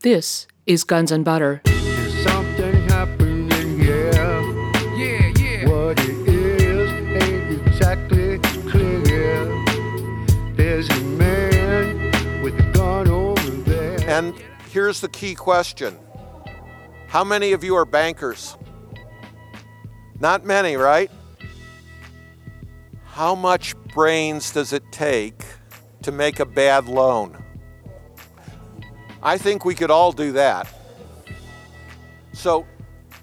This is Guns and Butter. There's something happening here. Yeah, yeah. What it is ain't exactly clear. There's a man with a gun over there. And here's the key question How many of you are bankers? Not many, right? How much brains does it take to make a bad loan? I think we could all do that. So,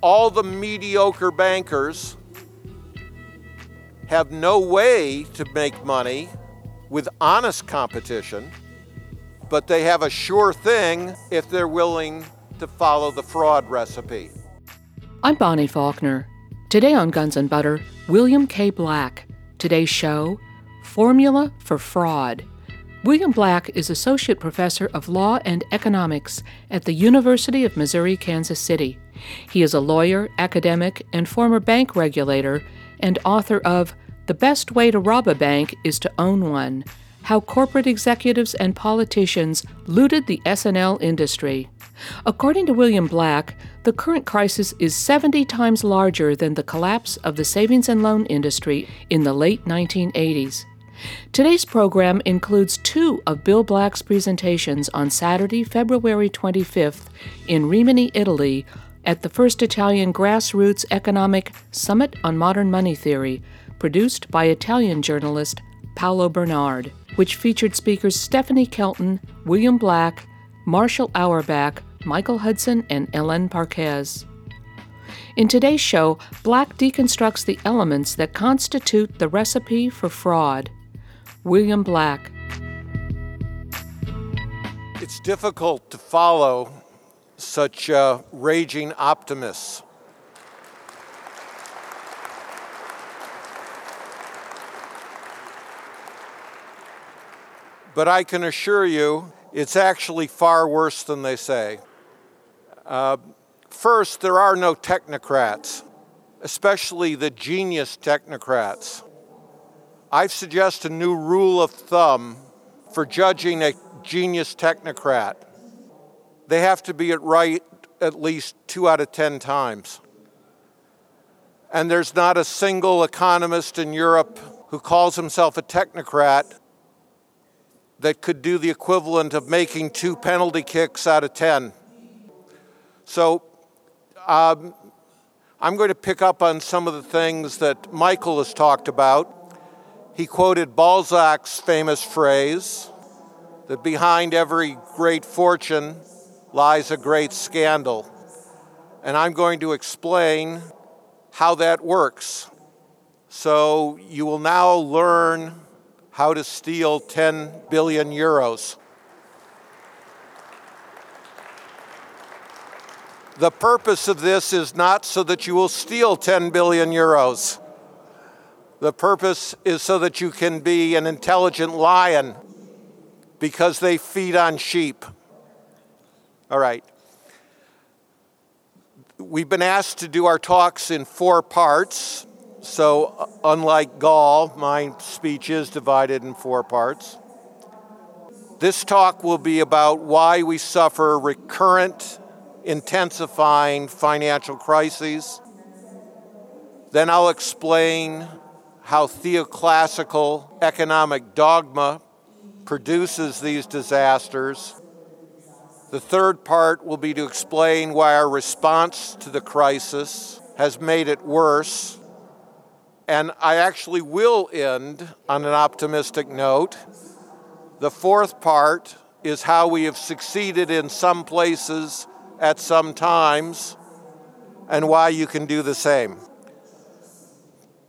all the mediocre bankers have no way to make money with honest competition but they have a sure thing if they're willing to follow the fraud recipe. I'm Bonnie Faulkner. Today on Guns and Butter, William K. Black. Today's show Formula for Fraud. William Black is Associate Professor of Law and Economics at the University of Missouri Kansas City. He is a lawyer, academic, and former bank regulator, and author of The Best Way to Rob a Bank is to Own One How Corporate Executives and Politicians Looted the S&L Industry. According to William Black, the current crisis is 70 times larger than the collapse of the savings and loan industry in the late 1980s. Today's program includes two of Bill Black's presentations on Saturday, February 25th in Rimini, Italy, at the First Italian Grassroots Economic Summit on Modern Money Theory, produced by Italian journalist Paolo Barnard, which featured speakers Stephanie Kelton, William Black, Marshall Auerback, Michael Hudson, and Alain Parguez. In today's show, Black deconstructs the elements that constitute the recipe for fraud. William Black. It's difficult to follow such uh, raging optimists. But I can assure you, it's actually far worse than they say. Uh, first, there are no technocrats, especially the genius technocrats. I suggest a new rule of thumb for judging a genius technocrat. They have to be it right at least two out of ten times. And there's not a single economist in Europe who calls himself a technocrat that could do the equivalent of making two penalty kicks out of 10. So um, I'm going to pick up on some of the things that Michael has talked about. He quoted Balzac's famous phrase that behind every great fortune lies a great scandal. And I'm going to explain how that works. So you will now learn how to steal 10 billion euros. The purpose of this is not so that you will steal 10 billion euros. The purpose is so that you can be an intelligent lion because they feed on sheep. All right. We've been asked to do our talks in four parts. So, uh, unlike Gaul, my speech is divided in four parts. This talk will be about why we suffer recurrent, intensifying financial crises. Then I'll explain how theoclassical economic dogma produces these disasters. The third part will be to explain why our response to the crisis has made it worse and I actually will end on an optimistic note. The fourth part is how we have succeeded in some places at some times and why you can do the same.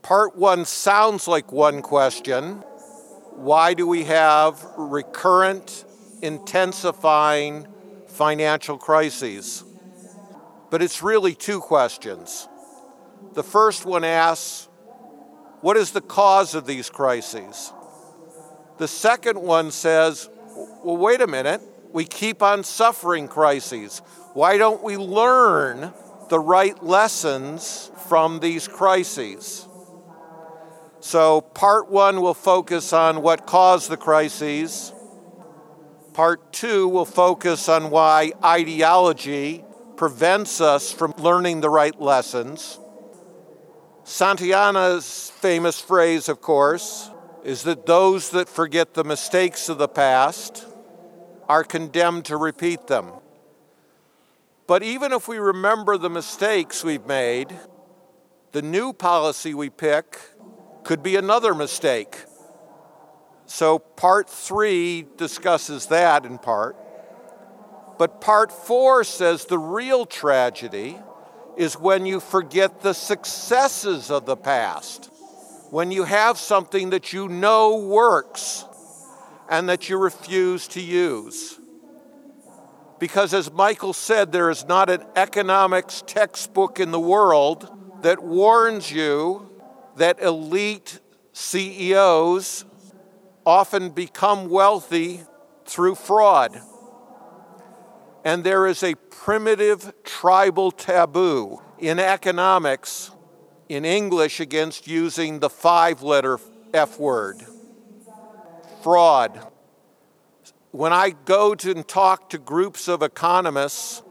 Part one sounds like one question why do we have recurrent, intensifying financial crises? But it's really two questions. The first one asks, what is the cause of these crises? The second one says, well, wait a minute, we keep on suffering crises. Why don't we learn the right lessons from these crises? So, part one will focus on what caused the crises. Part two will focus on why ideology prevents us from learning the right lessons. Santayana's famous phrase, of course, is that those that forget the mistakes of the past are condemned to repeat them. But even if we remember the mistakes we've made, the new policy we pick could be another mistake. So, part three discusses that in part. But part four says the real tragedy is when you forget the successes of the past, when you have something that you know works and that you refuse to use. Because, as Michael said, there is not an economics textbook in the world that warns you that elite CEOs often become wealthy through fraud. And there is a primitive tribal taboo in economics in English against using the five letter F word fraud. When I go to and talk to groups of economists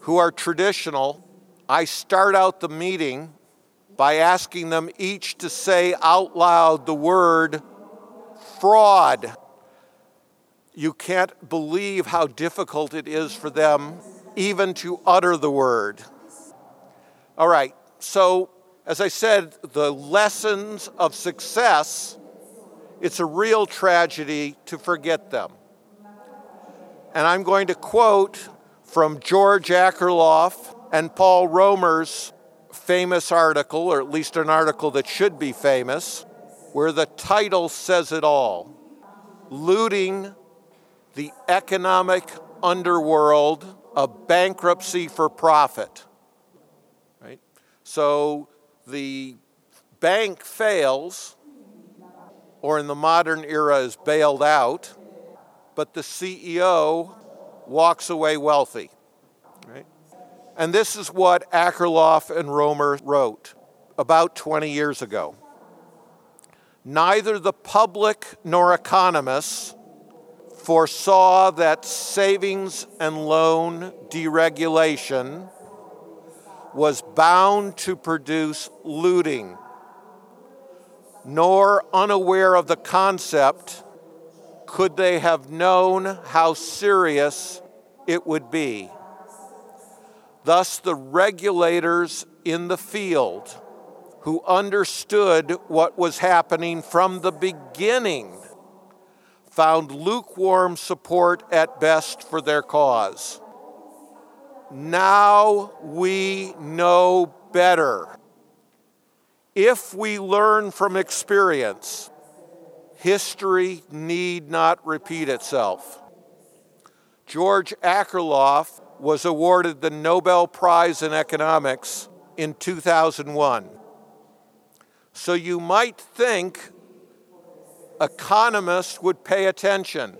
who are traditional, I start out the meeting by asking them each to say out loud the word fraud. You can't believe how difficult it is for them even to utter the word. All right, so as I said, the lessons of success, it's a real tragedy to forget them. And I'm going to quote from George Akerlof and Paul Romer's famous article, or at least an article that should be famous, where the title says it all Looting the Economic Underworld a Bankruptcy for Profit. Right? So the bank fails, or in the modern era is bailed out, but the CEO walks away wealthy. Right? And this is what Akerlof and Romer wrote about 20 years ago neither the public nor economists foresaw that savings and loan deregulation was bound to produce looting, nor unaware of the concept could they have known how serious it would be. Thus, the regulators in the field who understood what was happening from the beginning found lukewarm support at best for their cause. Now we know better. If we learn from experience, history need not repeat itself. George Akerlof was awarded the Nobel Prize in Economics in 2001. So you might think economists would pay attention.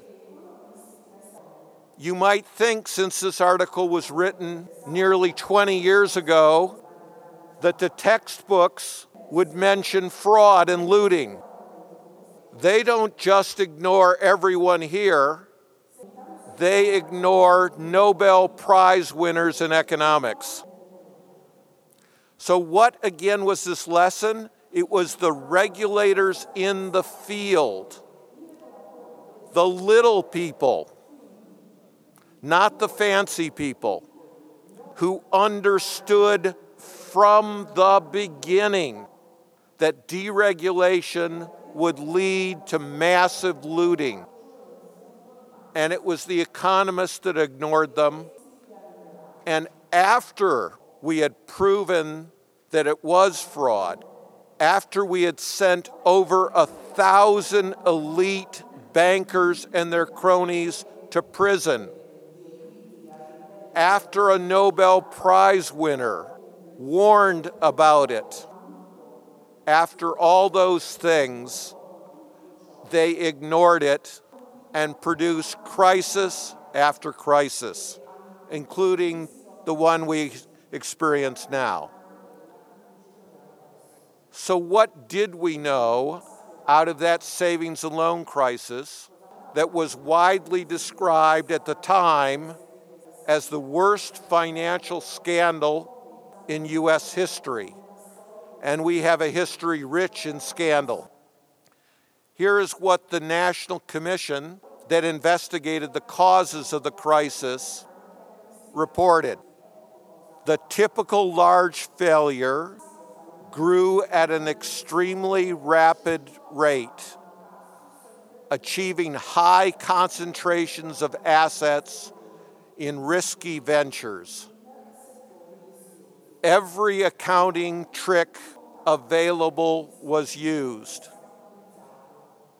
You might think, since this article was written nearly 20 years ago, that the textbooks would mention fraud and looting. They don't just ignore everyone here, they ignore Nobel Prize winners in economics. So, what again was this lesson? It was the regulators in the field, the little people, not the fancy people, who understood from the beginning that deregulation would lead to massive looting. And it was the economists that ignored them. And after we had proven that it was fraud, after we had sent over a thousand elite bankers and their cronies to prison, after a Nobel Prize winner warned about it, after all those things, they ignored it and produce crisis after crisis, including the one we experience now. So, what did we know out of that savings and loan crisis that was widely described at the time as the worst financial scandal in U.S. history. And we have a history rich in scandal. Here is what the National Commission that investigated the causes of the crisis reported. The typical large failure grew at an extremely rapid rate, achieving high concentrations of assets in risky ventures. Every accounting trick available was used.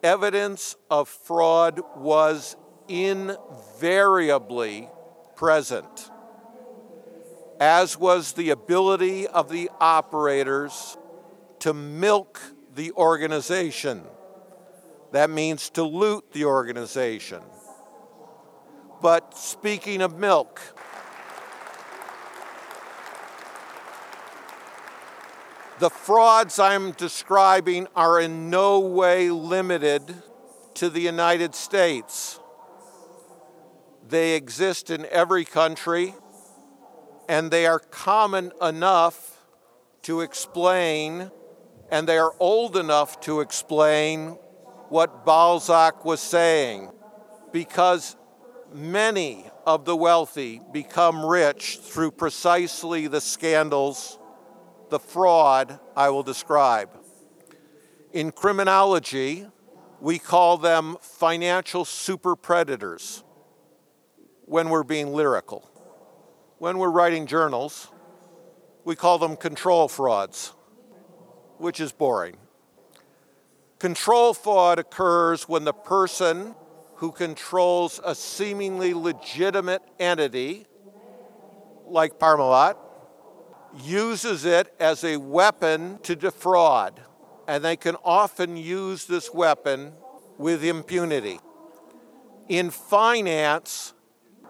Evidence of fraud was invariably present, as was the ability of the operators to milk the organization. That means to loot the organization. But speaking of milk, the frauds I'm describing are in no way limited to the United States. They exist in every country, and they are common enough to explain, and they are old enough to explain what Balzac was saying. Because many of the wealthy become rich through precisely the scandals, the fraud I will describe. In criminology, we call them financial super predators when we're being lyrical. When we're writing journals, we call them control frauds, which is boring. Control fraud occurs when the person who controls a seemingly legitimate entity, like Parmalat, uses it as a weapon to defraud. And they can often use this weapon with impunity. In finance,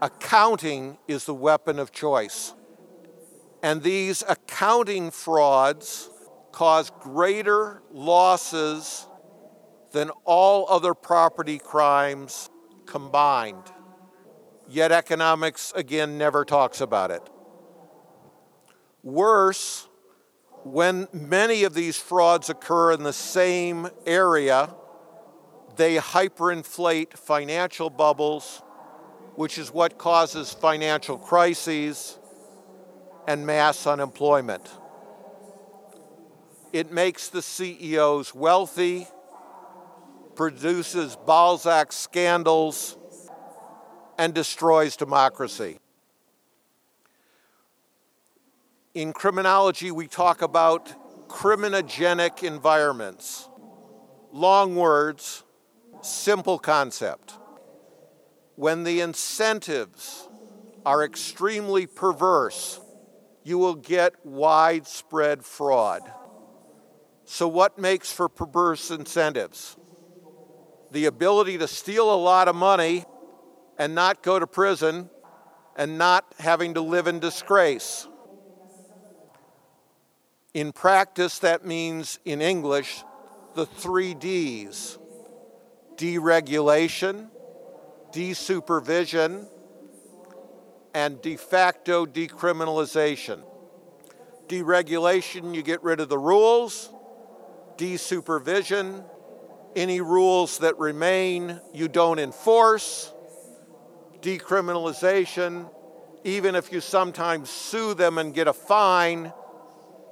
accounting is the weapon of choice. And these accounting frauds cause greater losses than all other property crimes combined. Yet economics, again, never talks about it. Worse, when many of these frauds occur in the same area, they hyperinflate financial bubbles, which is what causes financial crises and mass unemployment. It makes the CEOs wealthy produces Balzac scandals, and destroys democracy. In criminology, we talk about criminogenic environments. Long words, simple concept. When the incentives are extremely perverse, you will get widespread fraud. So, what makes for perverse incentives? the ability to steal a lot of money and not go to prison and not having to live in disgrace. In practice, that means in English the three D's deregulation, desupervision, and de facto decriminalization. Deregulation, you get rid of the rules. Desupervision, any rules that remain, you don't enforce. Decriminalization, even if you sometimes sue them and get a fine,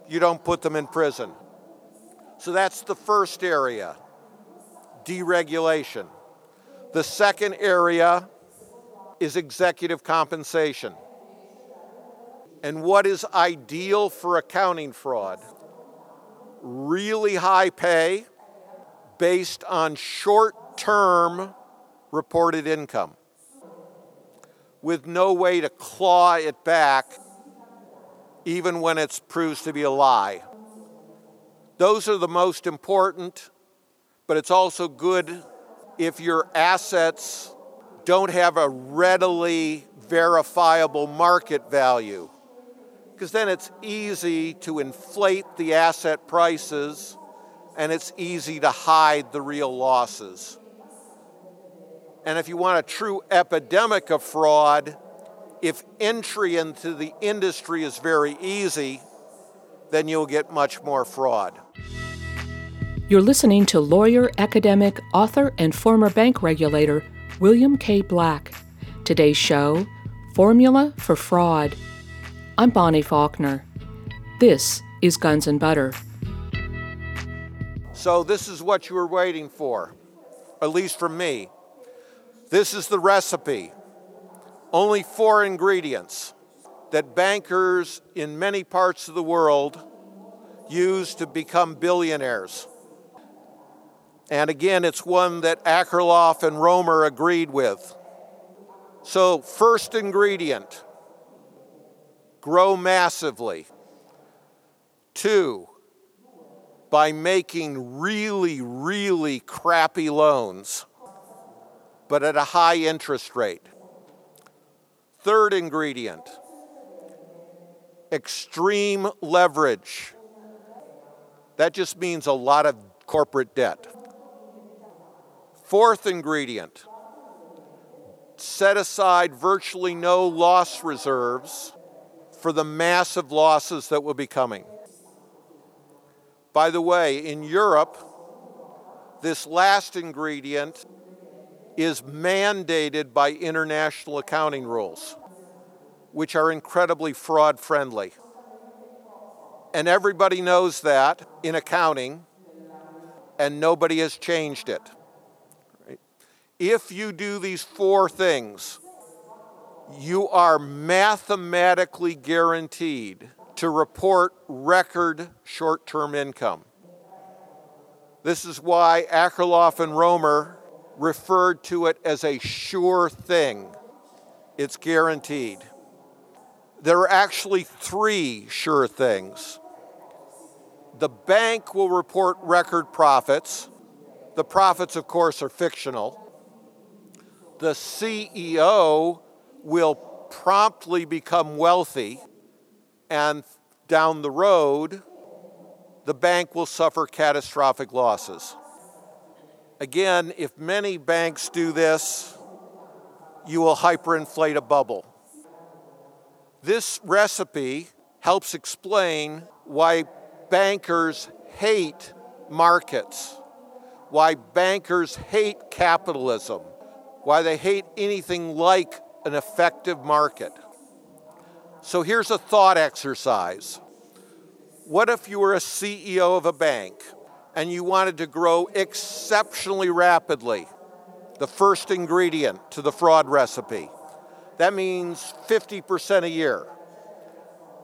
you don't put them in prison. So that's the first area deregulation. The second area is executive compensation. And what is ideal for accounting fraud? Really high pay based on short term reported income with no way to claw it back even when it proves to be a lie. Those are the most important, but it's also good if your assets don't have a readily verifiable market value, because then it's easy to inflate the asset prices and it's easy to hide the real losses. And if you want a true epidemic of fraud, if entry into the industry is very easy, then you'll get much more fraud. You're listening to lawyer, academic, author, and former bank regulator William K. Black. Today's show Formula for Fraud. I'm Bonnie Faulkner. This is Guns and Butter. So, this is what you were waiting for, at least from me. This is the recipe. Only four ingredients that bankers in many parts of the world use to become billionaires. And again, it's one that Akerlof and Romer agreed with. So, first ingredient grow massively. Two, by making really, really crappy loans, but at a high interest rate. Third ingredient extreme leverage. That just means a lot of corporate debt. Fourth ingredient set aside virtually no loss reserves for the massive losses that will be coming. By the way, in Europe, this last ingredient is mandated by international accounting rules, which are incredibly fraud friendly. And everybody knows that in accounting, and nobody has changed it. If you do these four things, you are mathematically guaranteed to report record short term income. This is why Akerlof and Romer referred to it as a sure thing. It's guaranteed. There are actually three sure things. The bank will report record profits. The profits, of course, are fictional. The CEO will promptly become wealthy, and down the road, the bank will suffer catastrophic losses. Again, if many banks do this, you will hyperinflate a bubble. This recipe helps explain why bankers hate markets, why bankers hate capitalism, why they hate anything like an effective market. So here's a thought exercise. What if you were a CEO of a bank and you wanted to grow exceptionally rapidly, the first ingredient to the fraud recipe. That means 50% a year.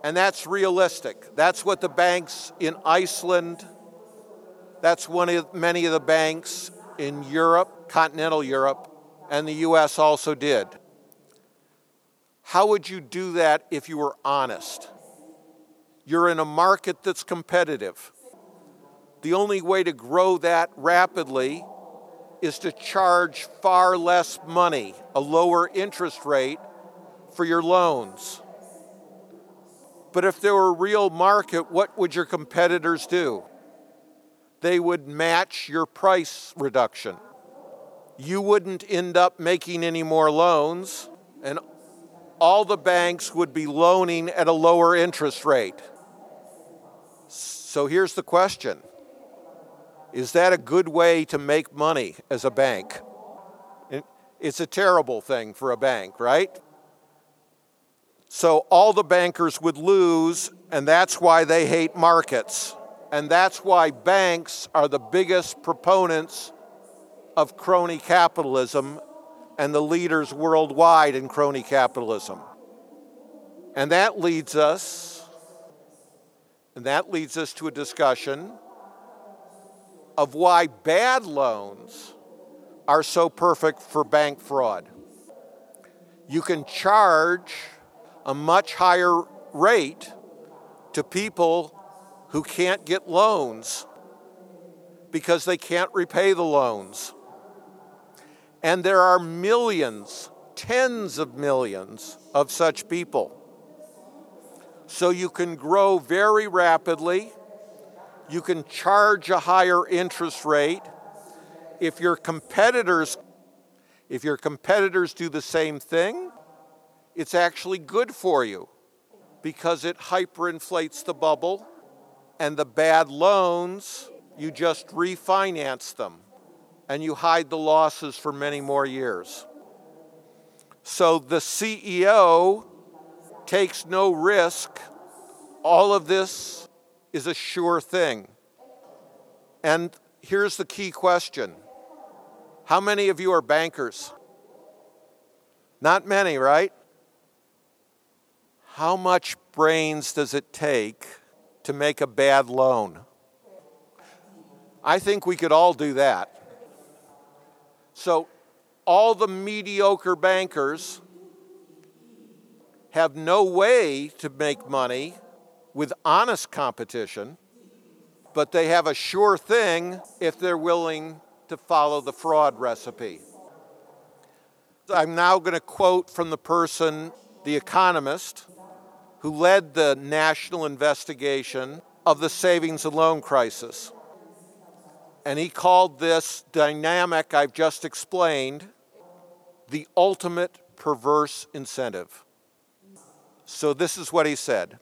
And that's realistic. That's what the banks in Iceland, that's one of many of the banks in Europe, continental Europe, and the US also did. How would you do that if you were honest? You're in a market that's competitive. The only way to grow that rapidly is to charge far less money, a lower interest rate for your loans. But if there were a real market, what would your competitors do? They would match your price reduction. You wouldn't end up making any more loans, and all the banks would be loaning at a lower interest rate. So here's the question is that a good way to make money as a bank? It's a terrible thing for a bank, right? So all the bankers would lose, and that's why they hate markets. And that's why banks are the biggest proponents of crony capitalism and the leaders worldwide in crony capitalism. And that leads us and that leads us to a discussion of why bad loans are so perfect for bank fraud. You can charge a much higher rate to people who can't get loans because they can't repay the loans. And there are millions, tens of millions of such people. So you can grow very rapidly you can charge a higher interest rate. If your competitors If your competitors do the same thing, it's actually good for you because it hyperinflates the bubble and the bad loans, you just refinance them and you hide the losses for many more years. So the CEO takes no risk. All of this is a sure thing. And here's the key question How many of you are bankers? Not many, right? How much brains does it take to make a bad loan? I think we could all do that. So, all the mediocre bankers have no way to make money with honest competition, but they have a sure thing if they're willing to follow the fraud recipe. I'm now going to quote from the person, the economist, who led the national investigation of the savings and loan crisis. And he called this dynamic I've just explained the ultimate perverse incentive. So, this is what he said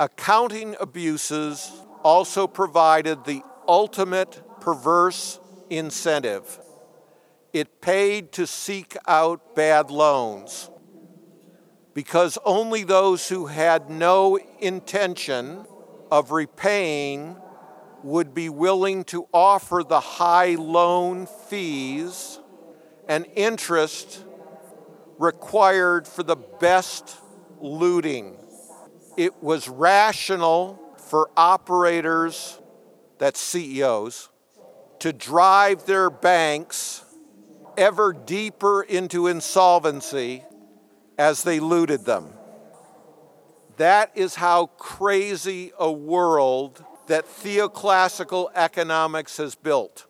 Accounting abuses also provided the ultimate perverse incentive. It paid to seek out bad loans because only those who had no intention of repaying would be willing to offer the high loan fees and interest required for the best looting. It was rational for operators, that's CEOs, to drive their banks ever deeper into insolvency as they looted them. That is how crazy a world that theoclassical economics has built,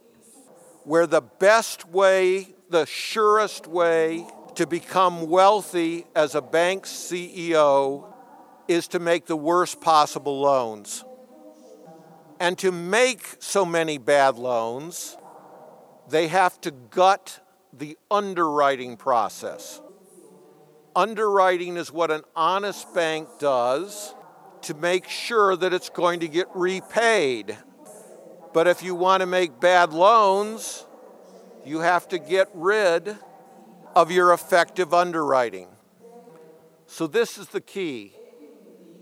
where the best way, the surest way to become wealthy as a bank CEO is to make the worst possible loans. And to make so many bad loans, they have to gut the underwriting process. Underwriting is what an honest bank does to make sure that it's going to get repaid. But if you want to make bad loans, you have to get rid of your effective underwriting. So, this is the key.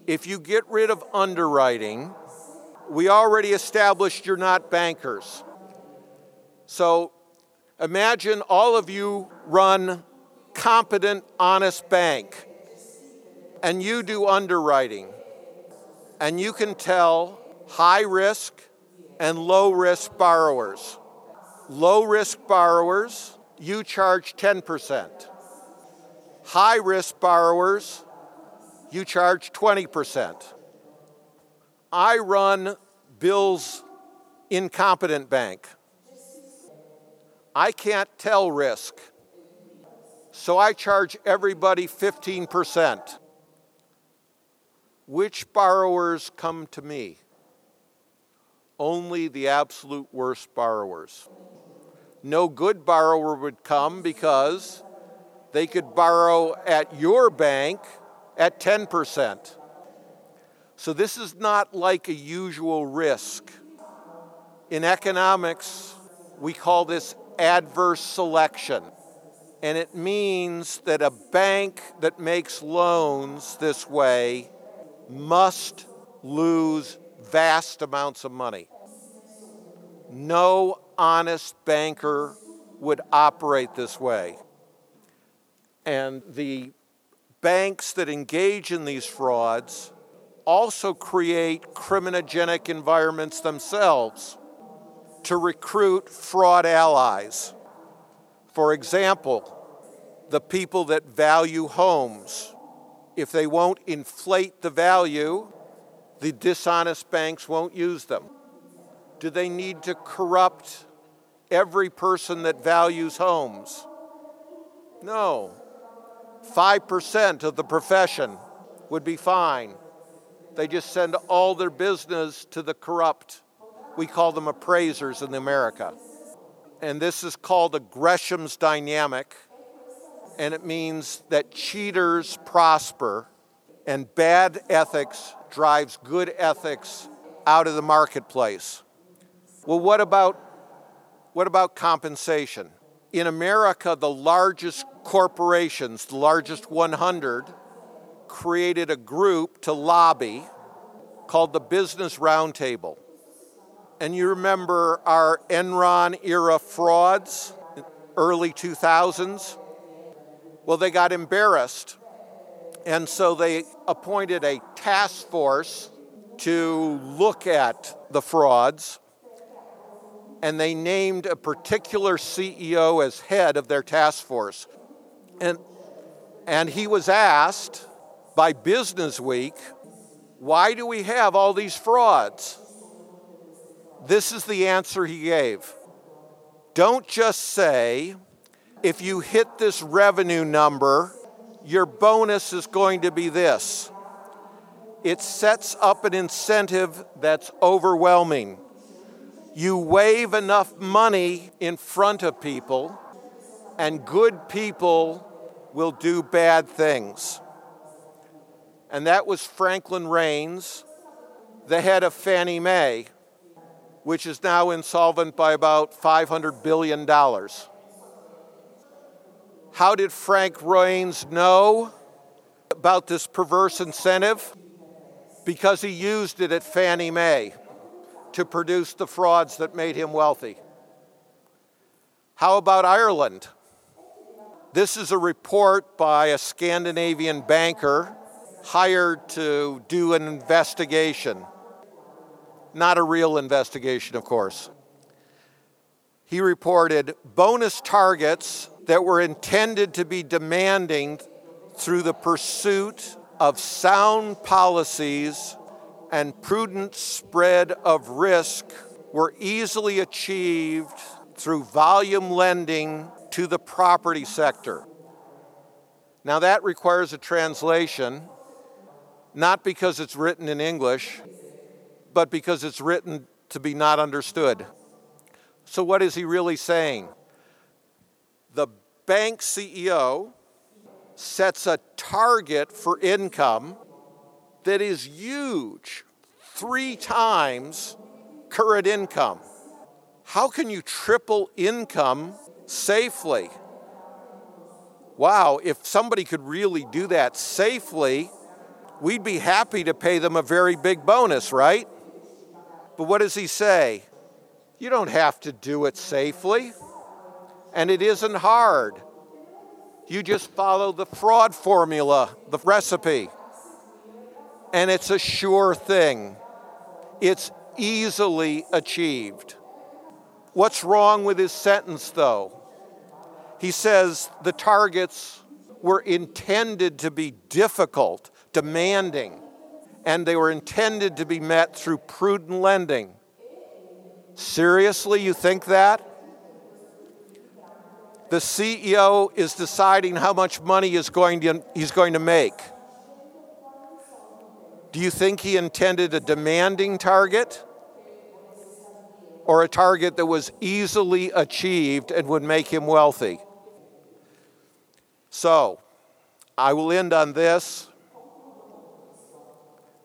If you get rid of underwriting, we already established you're not bankers. So, imagine all of you run competent, honest bank, and you do underwriting, and you can tell high risk and low risk borrowers. Low risk borrowers, you charge 10%. High risk borrowers, you charge 20%. I run Bill's incompetent bank. I can't tell risk. So I charge everybody 15%. Which borrowers come to me? Only the absolute worst borrowers. No good borrower would come because they could borrow at your bank at 10%. So this is not like a usual risk. In economics, we call this adverse selection. And it means that a bank that makes loans this way must lose vast amounts of money. No honest banker would operate this way. And the banks that engage in these frauds also create criminogenic environments themselves to recruit fraud allies. For example, the people that value homes. If they won't inflate the value, the dishonest banks won't use them. Do they need to corrupt every person that values homes? No. 5% of the profession would be fine. They just send all their business to the corrupt. We call them appraisers in America and this is called a Gresham's dynamic, and it means that cheaters prosper and bad ethics drives good ethics out of the marketplace. Well, what about what about compensation? In America, the largest corporations, the largest 100, created a group to lobby called the Business Roundtable. And you remember our Enron era frauds, in early 2000s? Well, they got embarrassed. And so they appointed a task force to look at the frauds. And they named a particular CEO as head of their task force. And, and he was asked by Business Week, why do we have all these frauds? This is the answer he gave. Don't just say, if you hit this revenue number, your bonus is going to be this. It sets up an incentive that's overwhelming. You wave enough money in front of people, and good people will do bad things. And that was Franklin Raines, the head of Fannie Mae which is now insolvent by about $500 billion. How did Frank Raines know about this perverse incentive? Because he used it at Fannie Mae to produce the frauds that made him wealthy. How about Ireland? This is a report by a Scandinavian banker hired to do an investigation not a real investigation, of course. He reported bonus targets that were intended to be demanding through the pursuit of sound policies and prudent spread of risk were easily achieved through volume lending to the property sector. Now, that requires a translation, not because it's written in English, but because it's written to be not understood. So, what is he really saying? The bank CEO sets a target for income that is huge, three times current income. How can you triple income safely? Wow, if somebody could really do that safely, we'd be happy to pay them a very big bonus, right? But what does he say? You don't have to do it safely, and it isn't hard. You just follow the fraud formula, the recipe, and it's a sure thing. It's easily achieved. What's wrong with his sentence, though? He says the targets were intended to be difficult, demanding, and they were intended to be met through prudent lending. Seriously, you think that? The CEO is deciding how much money is going to, he's going to make. Do you think he intended a demanding target or a target that was easily achieved and would make him wealthy? So, I will end on this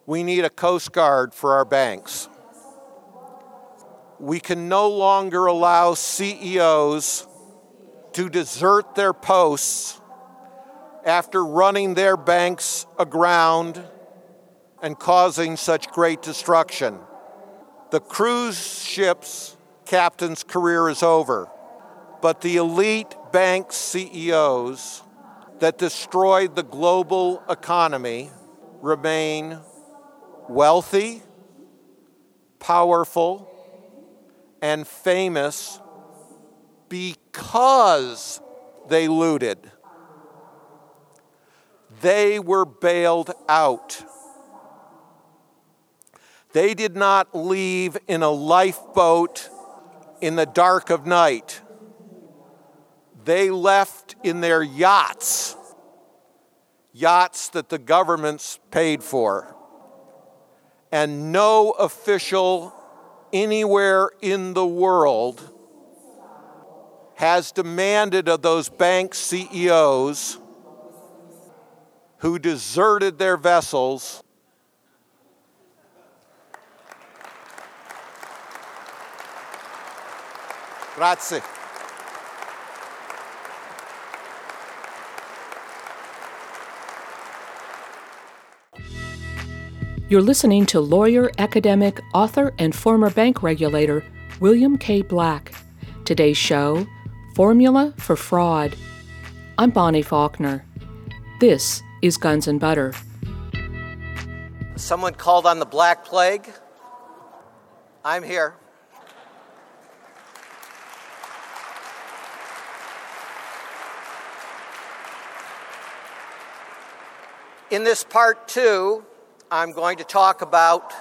we need a Coast Guard for our banks. We can no longer allow CEOs to desert their posts after running their banks aground and causing such great destruction. The cruise ship's captain's career is over, but the elite bank CEOs that destroyed the global economy remain wealthy, powerful, and famous because they looted. They were bailed out. They did not leave in a lifeboat in the dark of night. They left in their yachts, yachts that the governments paid for and no official anywhere in the world has demanded of those bank CEOs who deserted their vessels Grazie. You're listening to lawyer, academic, author, and former bank regulator William K. Black. Today's show Formula for Fraud. I'm Bonnie Faulkner. This is Guns and Butter. Someone called on the Black Plague. I'm here. In this part two, I'm going to talk about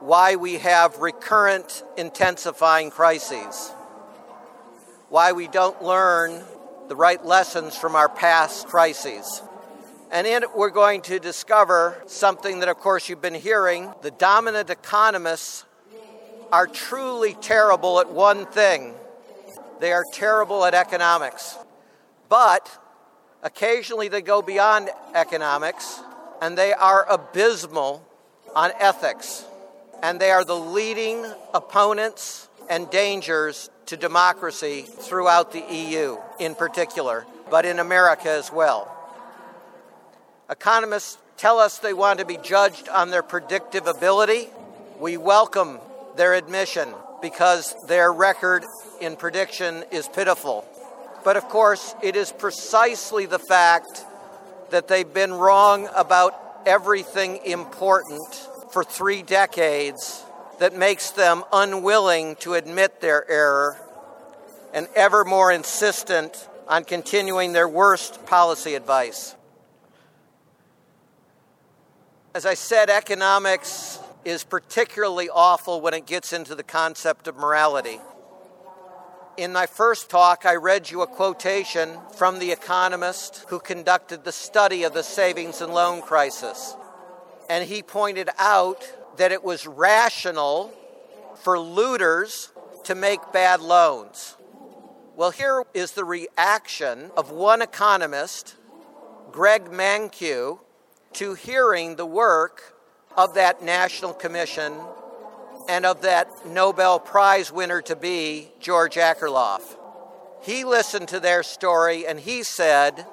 why we have recurrent intensifying crises, why we don't learn the right lessons from our past crises. And in it, we're going to discover something that, of course, you've been hearing. The dominant economists are truly terrible at one thing they are terrible at economics. But occasionally they go beyond economics and they are abysmal on ethics. And they are the leading opponents and dangers to democracy throughout the EU in particular, but in America as well. Economists tell us they want to be judged on their predictive ability. We welcome their admission because their record in prediction is pitiful. But of course, it is precisely the fact that they've been wrong about everything important for three decades that makes them unwilling to admit their error and ever more insistent on continuing their worst policy advice. As I said, economics is particularly awful when it gets into the concept of morality. In my first talk, I read you a quotation from the economist who conducted the study of the savings and loan crisis. And he pointed out that it was rational for looters to make bad loans. Well, here is the reaction of one economist, Greg Mankiw, to hearing the work of that National Commission and of that Nobel Prize winner to be, George Akerlof. He listened to their story and he said,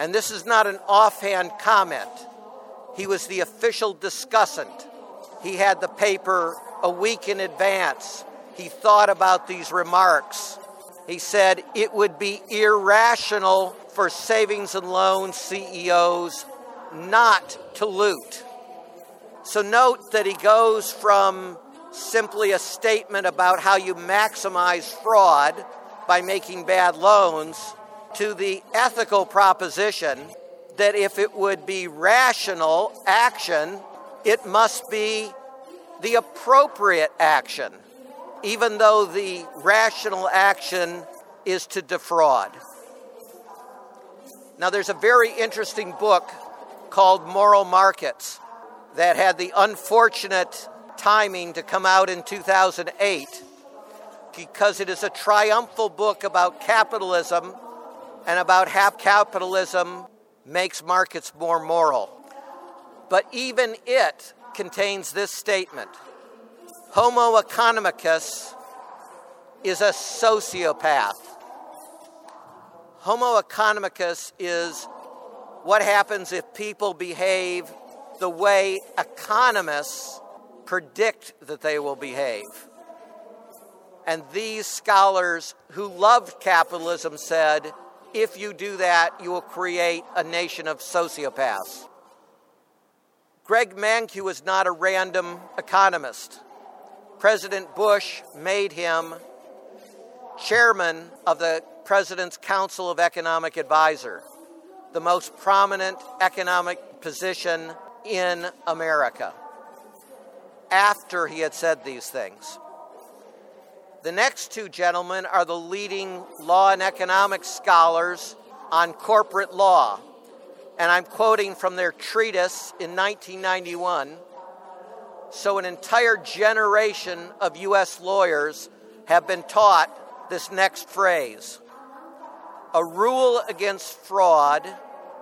and this is not an offhand comment, he was the official discussant. He had the paper a week in advance. He thought about these remarks. He said it would be irrational for savings and loan CEOs not to loot. So note that he goes from simply a statement about how you maximize fraud by making bad loans to the ethical proposition that if it would be rational action, it must be the appropriate action, even though the rational action is to defraud. Now, there's a very interesting book called Moral Markets that had the unfortunate timing to come out in 2008 because it is a triumphal book about capitalism and about how capitalism makes markets more moral. But even it contains this statement Homo economicus is a sociopath. Homo economicus is what happens if people behave the way economists predict that they will behave. And these scholars who loved capitalism said, if you do that, you will create a nation of sociopaths. Greg Mankiw is not a random economist. President Bush made him chairman of the President's Council of Economic Advisor, the most prominent economic position in America after he had said these things. The next two gentlemen are the leading law and economics scholars on corporate law. And I'm quoting from their treatise in 1991. So, an entire generation of U.S. lawyers have been taught this next phrase A rule against fraud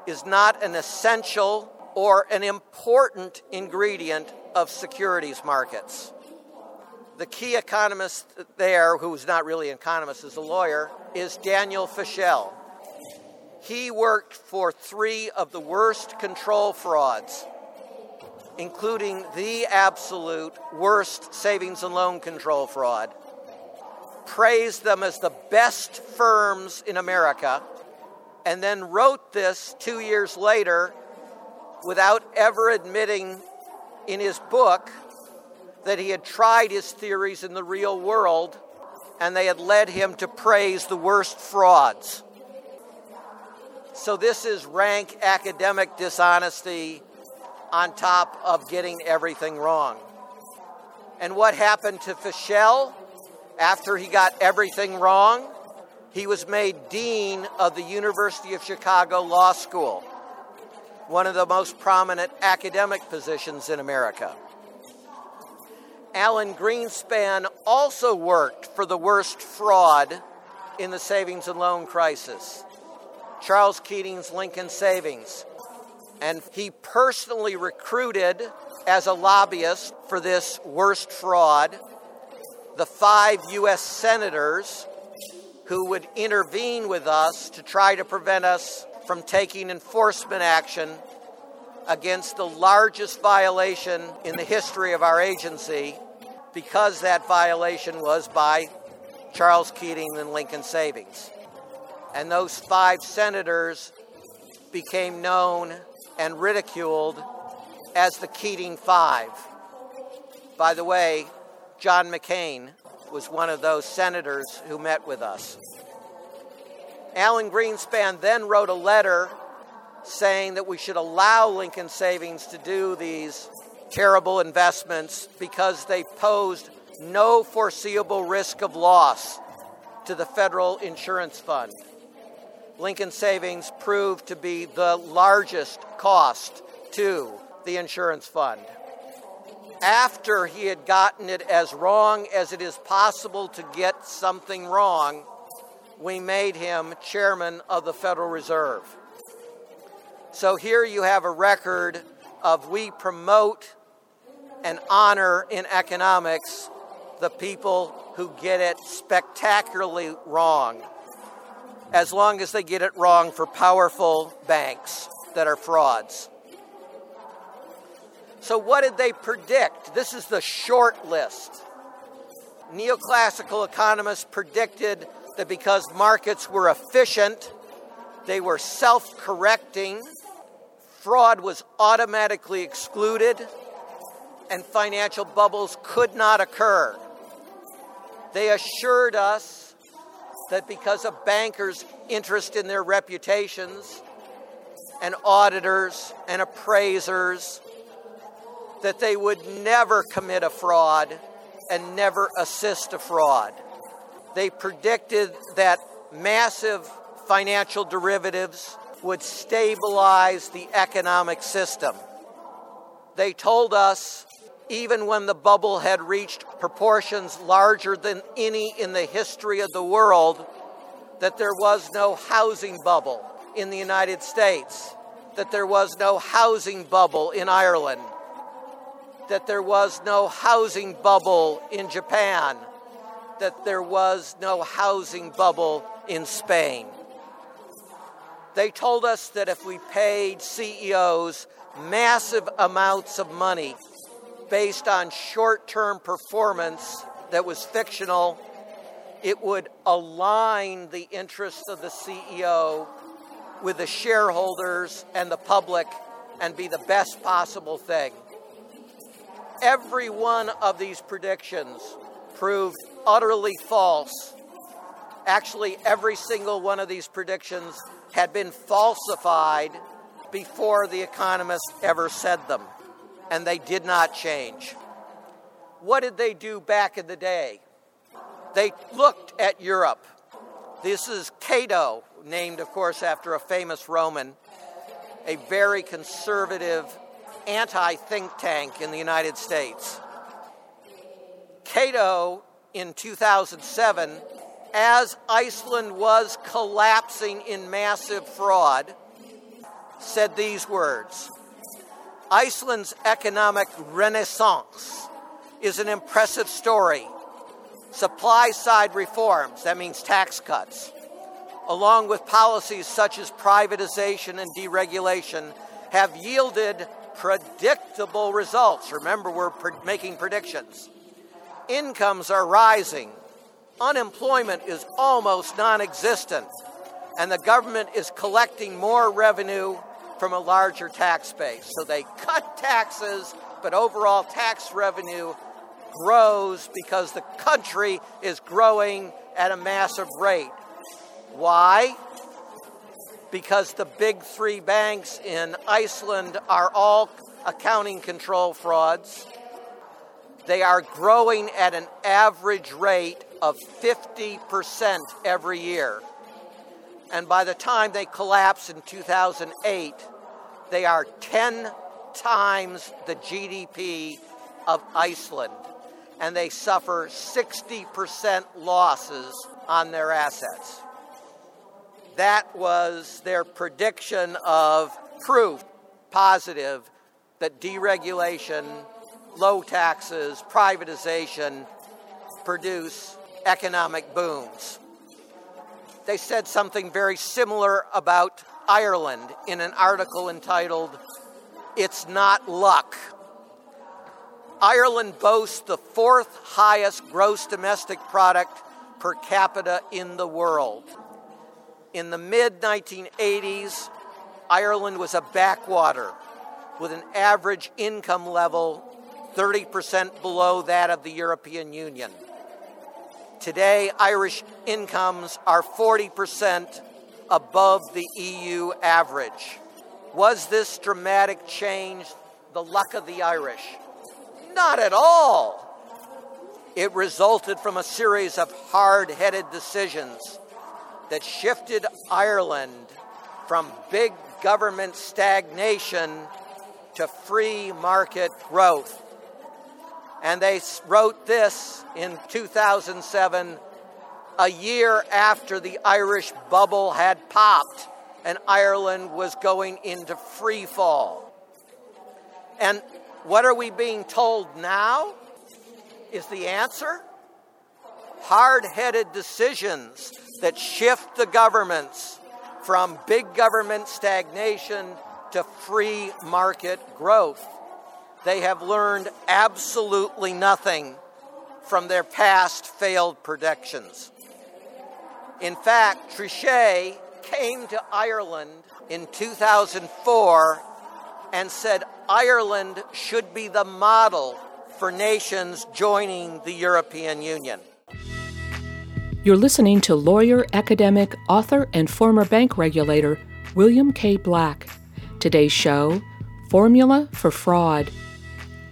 is not an essential or an important ingredient of securities markets. The key economist there, who's not really an economist, is a lawyer, is Daniel Fischel. He worked for three of the worst control frauds, including the absolute worst savings and loan control fraud, praised them as the best firms in America, and then wrote this two years later without ever admitting in his book that he had tried his theories in the real world and they had led him to praise the worst frauds. So, this is rank academic dishonesty on top of getting everything wrong. And what happened to Fischel after he got everything wrong? He was made dean of the University of Chicago Law School, one of the most prominent academic positions in America. Alan Greenspan also worked for the worst fraud in the savings and loan crisis Charles Keating's Lincoln Savings. And he personally recruited as a lobbyist for this worst fraud the five U.S. senators who would intervene with us to try to prevent us from taking enforcement action against the largest violation in the history of our agency because that violation was by Charles Keating and Lincoln Savings. And those five senators became known and ridiculed as the Keating Five. By the way, John McCain was one of those senators who met with us. Alan Greenspan then wrote a letter saying that we should allow Lincoln Savings to do these terrible investments because they posed no foreseeable risk of loss to the federal insurance fund. Lincoln Savings proved to be the largest cost to the insurance fund. After he had gotten it as wrong as it is possible to get something wrong, we made him chairman of the Federal Reserve. So here you have a record of we promote and honor in economics the people who get it spectacularly wrong, as long as they get it wrong for powerful banks that are frauds. So, what did they predict? This is the short list. Neoclassical economists predicted that because markets were efficient, they were self correcting, fraud was automatically excluded, and financial bubbles could not occur. They assured us that because of bankers' interest in their reputations, and auditors and appraisers, that they would never commit a fraud and never assist a fraud. They predicted that massive financial derivatives would stabilize the economic system. They told us even when the bubble had reached proportions larger than any in the history of the world, that there was no housing bubble in the United States, that there was no housing bubble in Ireland, that there was no housing bubble in Japan, that there was no housing bubble in Spain. They told us that if we paid CEOs massive amounts of money based on short term performance that was fictional, it would align the interests of the CEO with the shareholders and the public and be the best possible thing. Every one of these predictions proved utterly false. Actually, every single one of these predictions had been falsified before the economists ever said them and they did not change. What did they do back in the day? They looked at Europe. This is Cato, named, of course, after a famous Roman, a very conservative anti think tank in the United States. Cato, in 2007, as Iceland was collapsing in massive fraud, said these words Iceland's economic renaissance is an impressive story. Supply side reforms, that means tax cuts, along with policies such as privatization and deregulation, have yielded predictable results. Remember, we're pre- making predictions. Incomes are rising, unemployment is almost non existent, and the government is collecting more revenue from a larger tax base. So they cut taxes, but overall tax revenue grows because the country is growing at a massive rate. Why? Because the big three banks in Iceland are all accounting control frauds. They are growing at an average rate of 50% every year. And by the time they collapse in 2008, they are 10 times the GDP of Iceland. And they suffer 60% losses on their assets. That was their prediction of proof positive that deregulation, low taxes, privatization produce economic booms. They said something very similar about Ireland in an article entitled, It's Not Luck. Ireland boasts the fourth highest gross domestic product per capita in the world. In the mid 1980s, Ireland was a backwater with an average income level 30% below that of the European Union. Today, Irish incomes are 40% above the EU average. Was this dramatic change the luck of the Irish? Not at all. It resulted from a series of hard headed decisions that shifted Ireland from big government stagnation to free market growth. And they wrote this in 2007, a year after the Irish bubble had popped and Ireland was going into free fall. And what are we being told now? Is the answer? Hard headed decisions that shift the governments from big government stagnation to free market growth. They have learned absolutely nothing from their past failed predictions. In fact, Trichet came to Ireland in 2004 and said Ireland should be the model for nations joining the European Union. You're listening to lawyer, academic, author, and former bank regulator William K. Black. Today's show Formula for Fraud.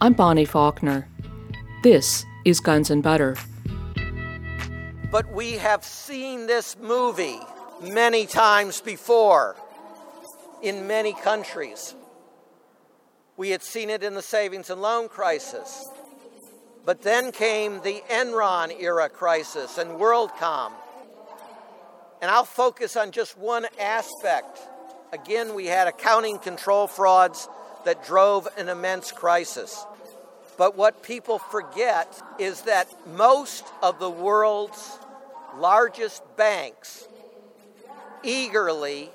I'm Bonnie Faulkner. This is Guns and Butter. But we have seen this movie many times before in many countries. We had seen it in the savings and loan crisis. But then came the Enron era crisis and WorldCom. And I'll focus on just one aspect Again, we had accounting control frauds that drove an immense crisis. But what people forget is that most of the world's largest banks eagerly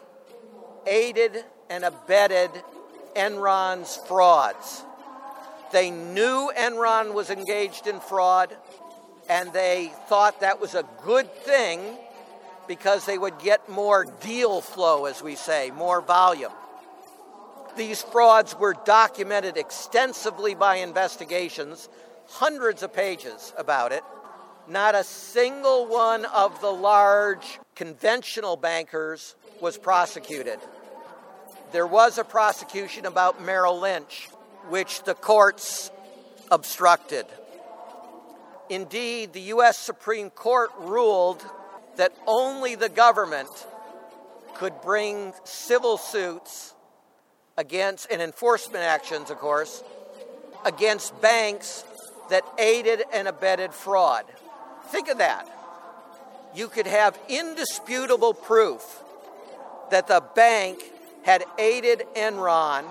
aided and abetted Enron's frauds. They knew Enron was engaged in fraud, and they thought that was a good thing because they would get more deal flow, as we say, more volume. These frauds were documented extensively by investigations, hundreds of pages about it. Not a single one of the large conventional bankers was prosecuted. There was a prosecution about Merrill Lynch, which the courts obstructed. Indeed, the U.S. Supreme Court ruled that only the government could bring civil suits against, and enforcement actions, of course, against banks that aided and abetted fraud. Think of that. you could have indisputable proof that the bank had aided Enron,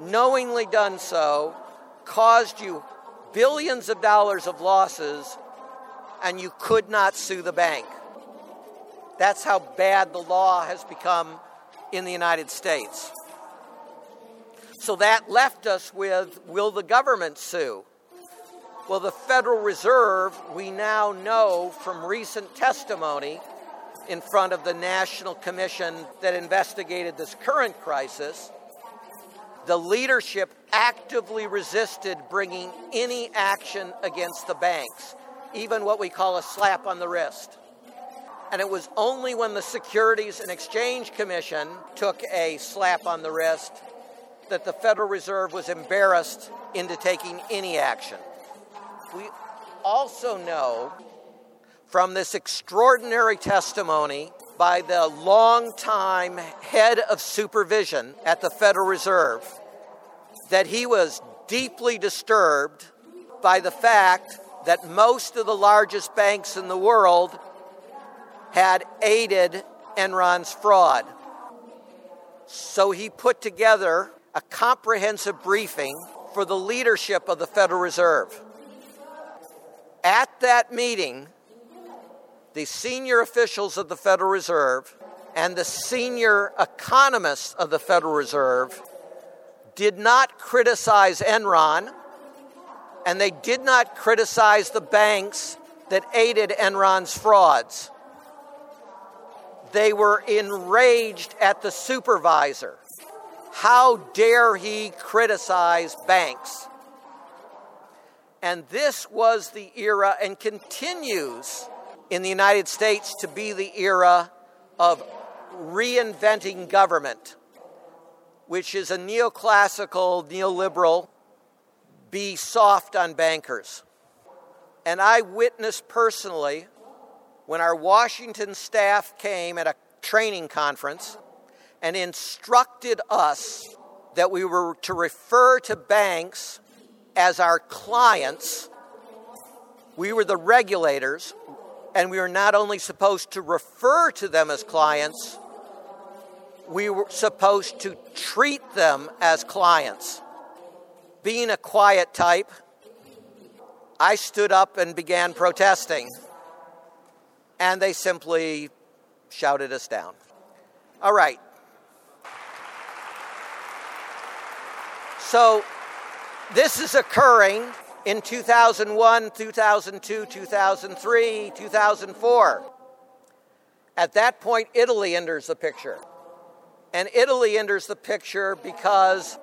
knowingly done so, caused you billions of dollars of losses, and you could not sue the bank. That's how bad the law has become in the United States. So that left us with will the government sue? Well, the Federal Reserve, we now know from recent testimony in front of the National Commission that investigated this current crisis, the leadership actively resisted bringing any action against the banks, even what we call a slap on the wrist. And it was only when the Securities and Exchange Commission took a slap on the wrist that the Federal Reserve was embarrassed into taking any action. We also know from this extraordinary testimony by the longtime head of supervision at the Federal Reserve that he was deeply disturbed by the fact that most of the largest banks in the world had aided Enron's fraud. So he put together a comprehensive briefing for the leadership of the Federal Reserve. At that meeting, the senior officials of the Federal Reserve and the senior economists of the Federal Reserve did not criticize Enron and they did not criticize the banks that aided Enron's frauds. They were enraged at the supervisor. How dare he criticize banks? And this was the era and continues in the United States to be the era of reinventing government, which is a neoclassical, neoliberal, be soft on bankers. And I witnessed personally when our Washington staff came at a training conference and instructed us that we were to refer to banks as our clients. We were the regulators, and we were not only supposed to refer to them as clients, we were supposed to treat them as clients. Being a quiet type, I stood up and began protesting, and they simply shouted us down. All right. So, this is occurring in 2001, 2002, 2003, 2004. At that point, Italy enters the picture. And Italy enters the picture because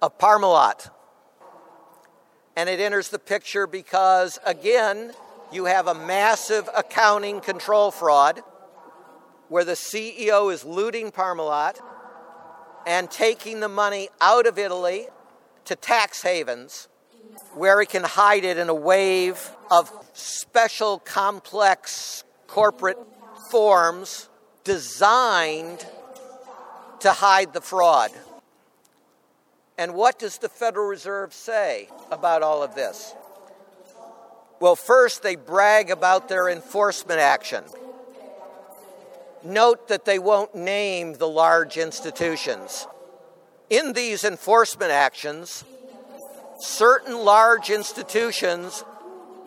of Parmalat. And it enters the picture because, again, you have a massive accounting control fraud where the CEO is looting Parmalat and taking the money out of Italy to tax havens where he can hide it in a wave of special complex corporate forms designed to hide the fraud. And what does the Federal Reserve say about all of this? Well, first, they brag about their enforcement action. Note that they won't name the large institutions. In these enforcement actions, certain large institutions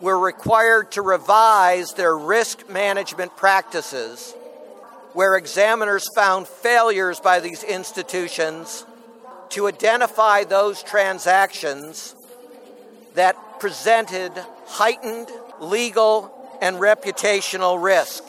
were required to revise their risk management practices, where examiners found failures by these institutions to identify those transactions that presented heightened legal and reputational risk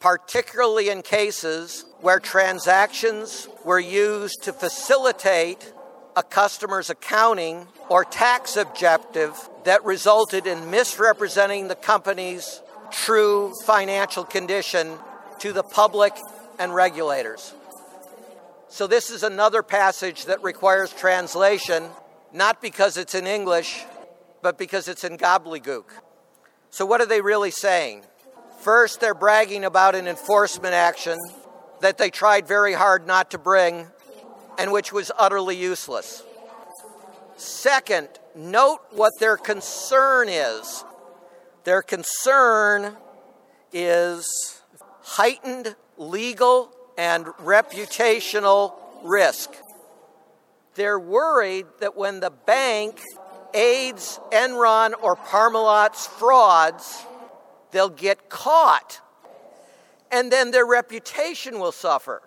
particularly in cases where transactions were used to facilitate a customer's accounting or tax objective that resulted in misrepresenting the company's true financial condition to the public and regulators. So, this is another passage that requires translation, not because it's in English, but because it's in gobbledygook. So, what are they really saying? First, they're bragging about an enforcement action that they tried very hard not to bring and which was utterly useless. Second, note what their concern is. Their concern is heightened legal and reputational risk. They're worried that when the bank aids Enron or Parmalat's frauds, they'll get caught. And then their reputation will suffer.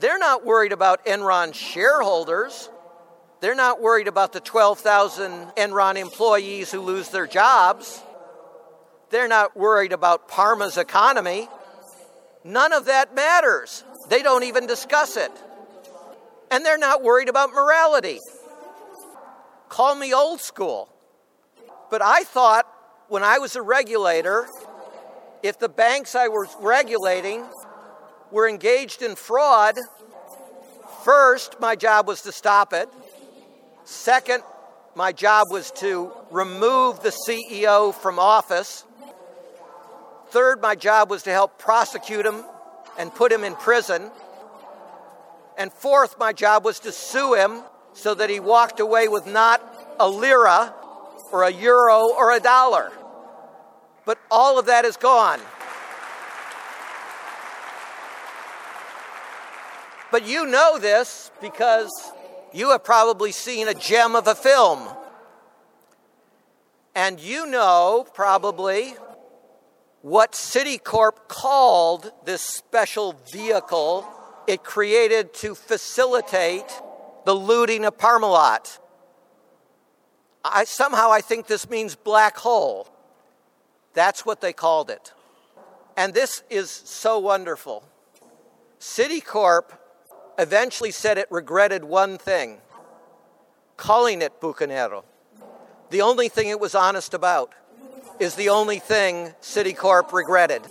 They're not worried about Enron shareholders. They're not worried about the 12,000 Enron employees who lose their jobs. They're not worried about Parma's economy. None of that matters. They don't even discuss it. And they're not worried about morality. Call me old school. But I thought when I was a regulator, if the banks I was regulating were engaged in fraud, first, my job was to stop it. Second, my job was to remove the CEO from office. Third, my job was to help prosecute him and put him in prison. And fourth, my job was to sue him so that he walked away with not a lira or a euro or a dollar. But all of that is gone. But you know this because you have probably seen a gem of a film. And you know probably what Citicorp called this special vehicle it created to facilitate the looting of Parmalat. I, somehow I think this means black hole. That's what they called it. And this is so wonderful. Citicorp eventually said it regretted one thing calling it Buconero. The only thing it was honest about is the only thing Citicorp regretted.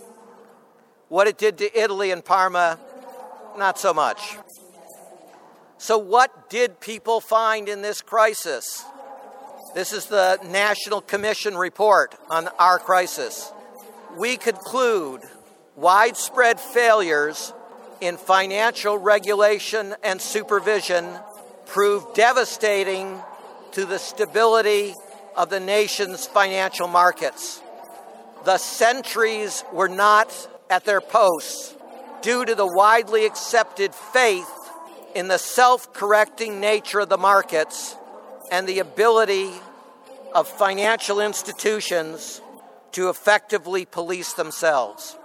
What it did to Italy and Parma, not so much. So, what did people find in this crisis? This is the National Commission report on our crisis. We conclude widespread failures in financial regulation and supervision prove devastating to the stability of the nation's financial markets. The sentries were not at their posts due to the widely accepted faith in the self correcting nature of the markets and the ability of financial institutions to effectively police themselves.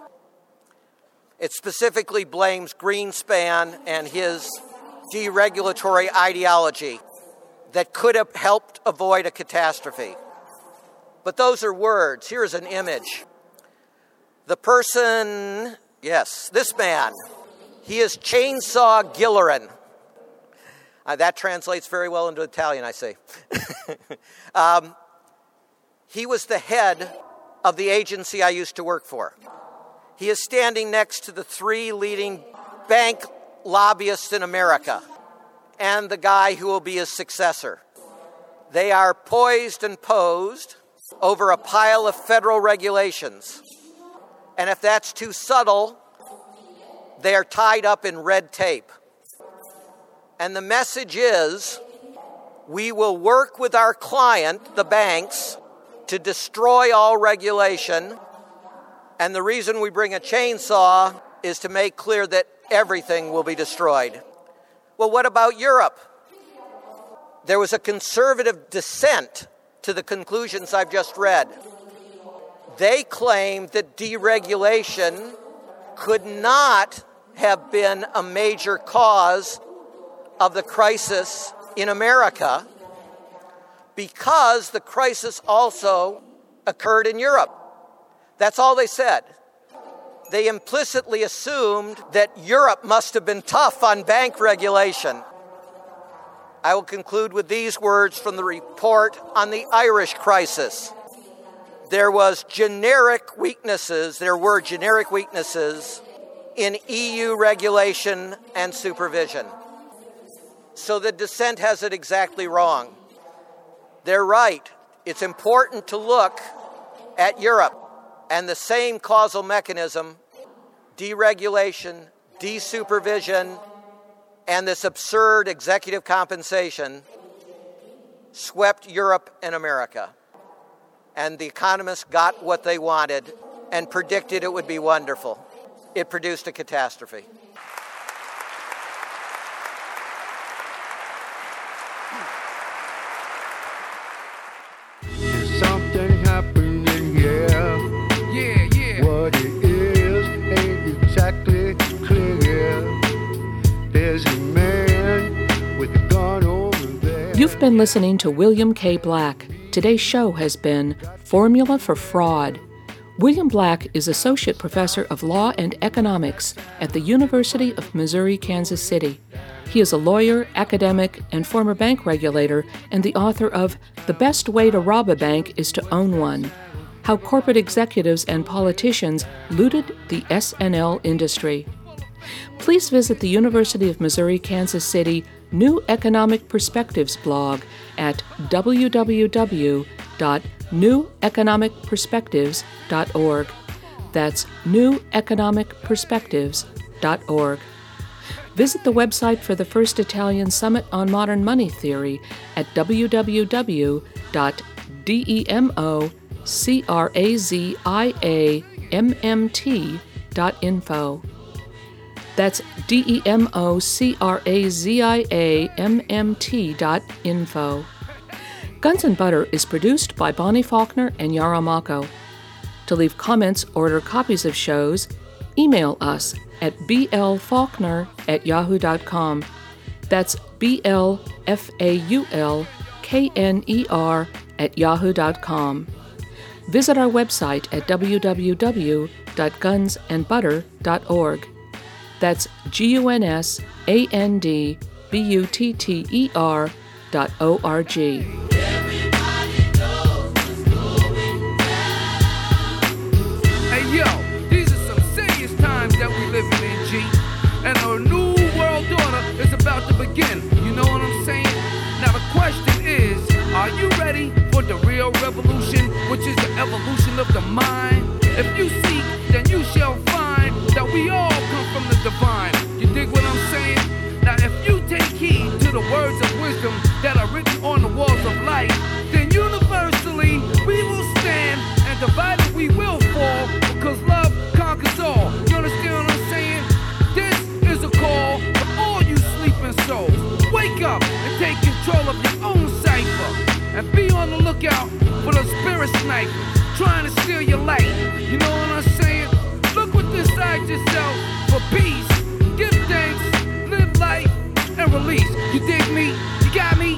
It specifically blames Greenspan and his deregulatory ideology that could have helped avoid a catastrophe. But those are words. Here's an image. The person, yes, this man, he is Chainsaw Gilleran. Uh, that translates very well into Italian, I see. um, he was the head of the agency I used to work for. He is standing next to the three leading bank lobbyists in America and the guy who will be his successor. They are poised and posed over a pile of federal regulations. And if that's too subtle, they are tied up in red tape. And the message is we will work with our client, the banks, to destroy all regulation. And the reason we bring a chainsaw is to make clear that everything will be destroyed. Well, what about Europe? There was a conservative dissent to the conclusions I've just read. They claimed that deregulation could not have been a major cause of the crisis in America because the crisis also occurred in Europe. That's all they said they implicitly assumed that Europe must have been tough on bank regulation. I will conclude with these words from the report on the Irish crisis. There was generic weaknesses, there were generic weaknesses in EU regulation and supervision. So the dissent has it exactly wrong. They're right. It's important to look at Europe and the same causal mechanism deregulation, desupervision, and this absurd executive compensation swept Europe and America. And the economists got what they wanted and predicted it would be wonderful. It produced a catastrophe. You've been listening to William K. Black. Today's show has been Formula for Fraud. William Black is Associate Professor of Law and Economics at the University of Missouri Kansas City. He is a lawyer, academic, and former bank regulator, and the author of The Best Way to Rob a Bank is to Own One How Corporate Executives and Politicians Looted the S&L Industry. Please visit the University of Missouri Kansas City New Economic Perspectives blog at www.neweconomicperspectives.org. That's neweconomicperspectives.org. Visit the website for the first Italian Summit on Modern Money Theory at www.democraziammt.info. That's D E M O C R A Z I A M M T dot info. Guns and Butter is produced by Bonnie Faulkner and Yarrow Mahko. To leave comments or order copies of shows, email us at blfaulkner at yahoo.com. That's B L F A U L K N E R at yahoo.com. Visit our website at www.gunsandbutter.org. That's G U N S A N D B U T T E R dot O R G. Hey yo, these are some serious times that we in, G. And a new world order is about to begin. You know what I'm saying? Now the question is, are you ready for the real revolution, which is the evolution of the mind? If you seek, then you shall find that we all divine. You dig what I'm saying? Now if you take heed to the words of wisdom that are written on the walls of life, then universally we will stand and divided we will fall because love conquers all. You understand what I'm saying? This is a call for all you sleeping souls. Wake up and take control of your own cipher and be on the lookout for the spirit snipers trying to steal your light. You know what I'm peace, give thanks, live life, and release. You dig me? You got me?